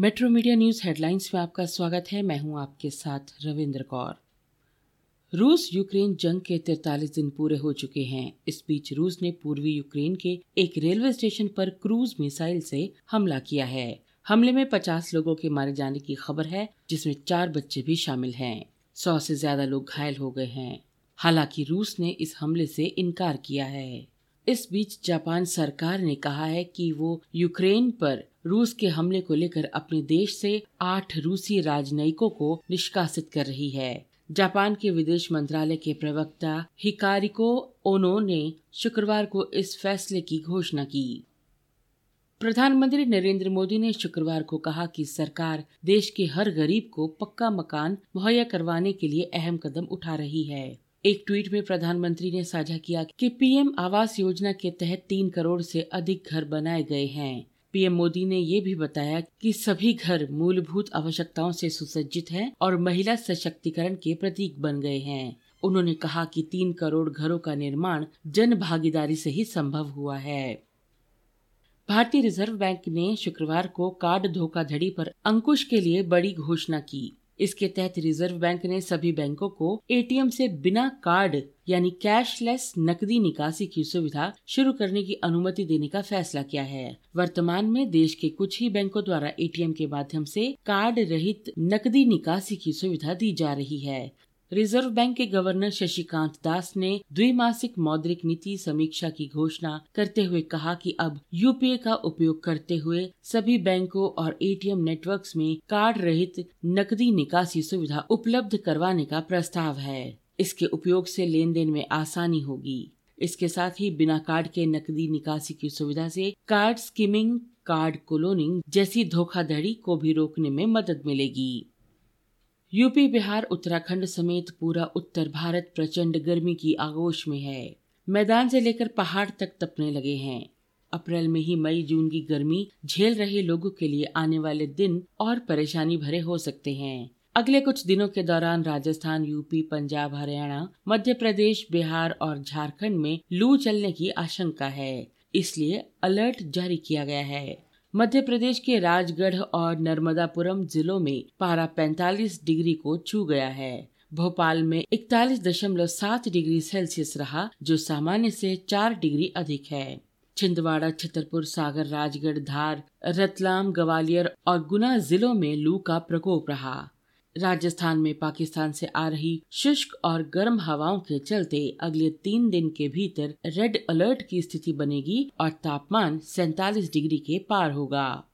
Metro media news headlines में आपका स्वागत है। मैं हूँ आपके साथ रविंद्र कौर। रूस यूक्रेन जंग के 43 दिन पूरे हो चुके हैं। इस बीच रूस ने पूर्वी यूक्रेन के एक रेलवे स्टेशन पर क्रूज मिसाइल से हमला किया है। हमले में 50 लोगों के मारे जाने की खबर है, जिसमें चार बच्चे भी शामिल हैं। सौ से ज़्यादा लोग घायल हो गए हैं। हालाँकि रूस ने इस हमले से इनकार किया है। इस बीच जापान सरकार ने कहा है कि वो यूक्रेन पर रूस के हमले को लेकर अपने देश से आठ रूसी राजनयिकों को निष्कासित कर रही है। जापान के विदेश मंत्रालय के प्रवक्ता हिकारिको ओनो ने शुक्रवार को इस फैसले की घोषणा की। प्रधानमंत्री नरेंद्र मोदी ने शुक्रवार को कहा कि सरकार देश के हर गरीब को पक्का मकान मुहैया करवाने के लिए अहम कदम उठा रही है। एक ट्वीट में प्रधानमंत्री ने साझा किया कि पीएम आवास योजना के तहत तीन करोड़ से अधिक घर बनाए गए हैं। पीएम मोदी ने ये भी बताया कि सभी घर मूलभूत आवश्यकताओं से सुसज्जित हैं और महिला सशक्तिकरण के प्रतीक बन गए हैं। उन्होंने कहा कि तीन करोड़ घरों का निर्माण जन भागीदारी से ही संभव हुआ है। भारतीय रिज़र्व बैंक ने शुक्रवार को कार्ड धोखाधड़ी पर अंकुश के लिए बड़ी घोषणा की। इसके तहत रिज़र्व बैंक ने सभी बैंकों को एटीएम से बिना कार्ड, यानी कैशलेस नकदी निकासी की सुविधा शुरू करने की अनुमति देने का फैसला किया है। वर्तमान में देश के कुछ ही बैंकों द्वारा एटीएम के माध्यम से कार्ड रहित नकदी निकासी की सुविधा दी जा रही है। रिज़र्व बैंक के गवर्नर शशिकांत दास ने द्विमासिक मौद्रिक नीति समीक्षा की घोषणा करते हुए कहा कि अब यूपीए का उपयोग करते हुए सभी बैंकों और एटीएम नेटवर्क्स में कार्ड रहित नकदी निकासी सुविधा उपलब्ध करवाने का प्रस्ताव है। इसके उपयोग से लेन देन में आसानी होगी। इसके साथ ही बिना कार्ड के नकदी निकासी की सुविधा से कार्ड स्कीमिंग, कार्ड कोलोनिंग जैसी धोखाधड़ी को भी रोकने में मदद मिलेगी। यूपी, बिहार, उत्तराखंड समेत पूरा उत्तर भारत प्रचंड गर्मी की आगोश में है। मैदान से लेकर पहाड़ तक तपने लगे हैं। अप्रैल में ही मई, जून की गर्मी झेल रहे लोगों के लिए आने वाले दिन और परेशानी भरे हो सकते हैं। अगले कुछ दिनों के दौरान राजस्थान, यूपी, पंजाब, हरियाणा, मध्य प्रदेश, बिहार और झारखंड में लू चलने की आशंका है। इसलिए अलर्ट जारी किया गया है। मध्य प्रदेश के राजगढ़ और नर्मदापुरम जिलों में पारा 45 डिग्री को छू गया है। भोपाल में इकतालीस दशमलव सात डिग्री सेल्सियस रहा, जो सामान्य से 4 डिग्री अधिक है। छिंदवाड़ा, छतरपुर, सागर, राजगढ़, धार, रतलाम, ग्वालियर और गुना जिलों में लू का प्रकोप रहा। राजस्थान में पाकिस्तान से आ रही शुष्क और गर्म हवाओं के चलते अगले तीन दिन के भीतर रेड अलर्ट की स्थिति बनेगी और तापमान सैतालीस डिग्री के पार होगा।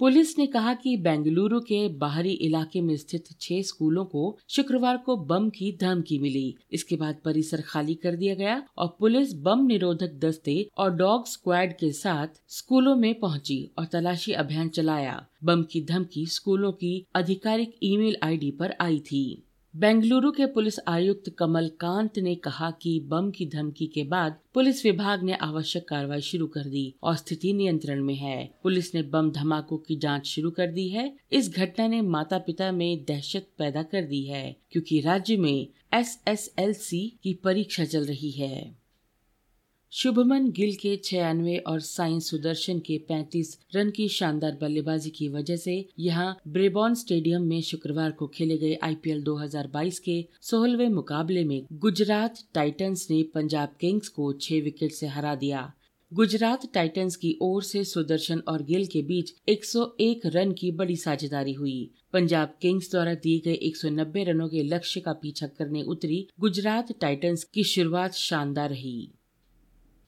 पुलिस ने कहा कि बेंगलुरु के बाहरी इलाके में स्थित छह स्कूलों को शुक्रवार को बम की धमकी मिली। इसके बाद परिसर खाली कर दिया गया और पुलिस बम निरोधक दस्ते और डॉग स्क्वाड के साथ स्कूलों में पहुँची और तलाशी अभियान चलाया। बम की धमकी स्कूलों की आधिकारिक ईमेल आईडी पर आई थी। बेंगलुरु के पुलिस आयुक्त कमल कांत ने कहा कि बम की धमकी के बाद पुलिस विभाग ने आवश्यक कार्रवाई शुरू कर दी और स्थिति नियंत्रण में है। पुलिस ने बम धमाकों की जाँच शुरू कर दी है। इस घटना ने माता पिता में दहशत पैदा कर दी है, क्योंकि राज्य में एसएसएलसी की परीक्षा चल रही है। शुभमन गिल के छियानवे और साइंस सुदर्शन के 35 रन की शानदार बल्लेबाजी की वजह से यहाँ ब्रेबॉन स्टेडियम में शुक्रवार को खेले गए आईपीएल 2022 के सोलहवें मुकाबले में गुजरात टाइटंस ने पंजाब किंग्स को छह विकेट से हरा दिया। गुजरात टाइटंस की ओर से सुदर्शन और गिल के बीच 101 रन की बड़ी साझेदारी हुई। पंजाब किंग्स द्वारा दिए गए 190 रनों के लक्ष्य का पीछा करने उतरी गुजरात टाइटंस की शुरुआत शानदार रही।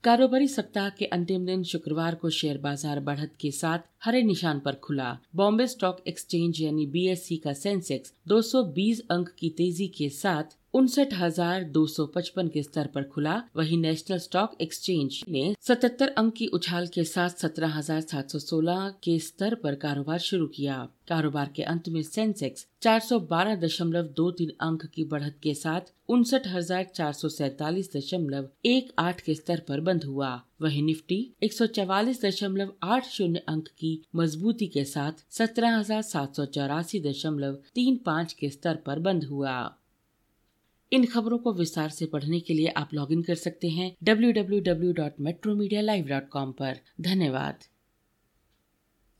कारोबारी सप्ताह के अंतिम दिन शुक्रवार को शेयर बाज़ार बढ़त के साथ हरे निशान पर खुला। बॉम्बे स्टॉक एक्सचेंज यानी बीएससी का सेंसेक्स 220 अंक की तेज़ी के साथ उनसठ हज़ार दो सौ पचपन के स्तर पर खुला। वहीं नेशनल स्टॉक एक्सचेंज ने 77 अंक की उछाल के साथ सत्रह हज़ार सात सौ सोलह के स्तर पर कारोबार शुरू किया। कारोबार के अंत में सेंसेक्स चार सौ बारह दशमलव दो तीन अंक की बढ़त के साथ उनसठ हज़ार चार सौ सैतालीस दशमलव एक आठ के स्तर पर बंद हुआ। वहीं निफ्टी एक सौ चवालीस दशमलव आठ शून्य अंक की मजबूती के साथ सत्रह के स्तर पर बंद हुआ। इन खबरों को विस्तार से पढ़ने के लिए आप लॉगिन कर सकते हैं W W W dot metro media live dot com धन्यवाद।